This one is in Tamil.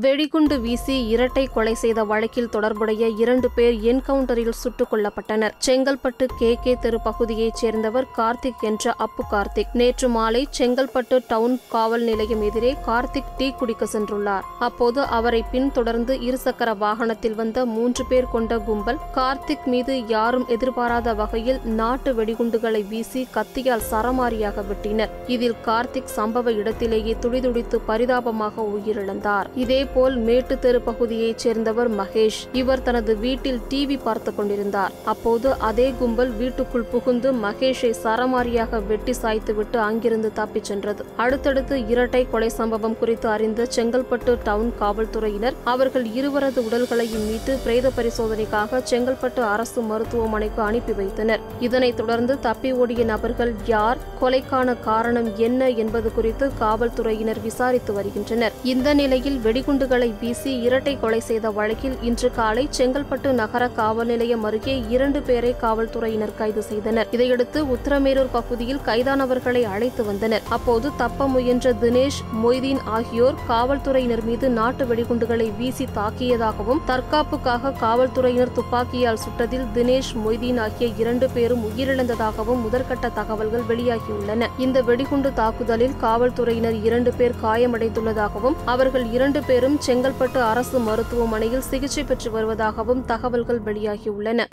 வெடிகுண்டு வீசி இரட்டை கொலை செய்த வழக்கில் தொடர்புடைய இரண்டு பேர் என்கவுண்டரில் சுட்டுக் கொல்லப்பட்டனர். செங்கல்பட்டு கே கே தெரு பகுதியைச் சேர்ந்தவர் கார்த்திக் என்ற அப்பு கார்த்திக். நேற்று மாலை செங்கல்பட்டு டவுன் காவல் நிலையம் எதிரே கார்த்திக் டீ குடிக்க சென்றுள்ளார். அப்போது அவரை பின்தொடர்ந்து இருசக்கர வாகனத்தில் வந்த மூன்று பேர் கொண்ட கும்பல் கார்த்திக் மீது யாரும் எதிர்பாராத வகையில் நாட்டு வெடிகுண்டுகளை வீசி கத்தியால் சரமாரியாக வெட்டினர். இதில் கார்த்திக் சம்பவ இடத்திலேயே துடிதுடித்து பரிதாபமாக உயிரிழந்தார். இதே இதேபோல் மேட்டு தெரு பகுதியைச் சேர்ந்தவர் மகேஷ். இவர் தனது வீட்டில் டிவி பார்த்து கொண்டிருந்தார். அப்போது அதே கும்பல் வீட்டுக்குள் புகுந்து மகேஷை சரமாரியாக வெட்டி சாய்த்துவிட்டு அங்கிருந்து தப்பிச் சென்றது. அடுத்தடுத்து இரட்டை கொலை சம்பவம் குறித்து அறிந்த செங்கல்பட்டு டவுன் காவல்துறையினர் அவர்கள் இருவரது உடல்களையும் மீட்டு பிரேத பரிசோதனைக்காக செங்கல்பட்டு அரசு மருத்துவமனைக்கு அனுப்பி வைத்தனர். இதனைத் தொடர்ந்து தப்பி ஓடிய நபர்கள் யார் கொலைக்கான காரணம் என்ன என்பது குறித்து காவல்துறையினர் விசாரித்து வருகின்றனர். இந்த நிலையில் வெடிகுண்டுகளை வீசி இரட்டை கொலை செய்த வழக்கில் இன்று காலை செங்கல்பட்டு நகர காவல் நிலையம் அருகே இரண்டு பேரை காவல்துறையினர் கைது செய்தனர். இதையடுத்து உத்தரமேரூர் பகுதியில் கைதானவர்களை அழைத்து வந்தனர். அப்போது தப்ப முயன்ற தினேஷ் மொய்தீன் ஆகியோர் காவல்துறையினர் மீது நாட்டு வெடிகுண்டுகளை வீசி தாக்கியதாகவும் தற்காப்புக்காக காவல்துறையினர் துப்பாக்கியால் சுட்டதில் தினேஷ் மொய்தீன் ஆகிய இரண்டு பேரும் உயிரிழந்ததாகவும் முதற்கட்ட தகவல்கள் வெளியாகியுள்ளன. இந்த வெடிகுண்டு தாக்குதலில் காவல்துறையினர் இரண்டு பேர் காயமடைந்துள்ளதாகவும் அவர்கள் இரண்டு பேரும் செங்கல்பட்டு அரசு மருத்துவமனையில் சிகிச்சை பெற்று வருவதாகவும் தகவல்கள் வெளியாகியுள்ளன.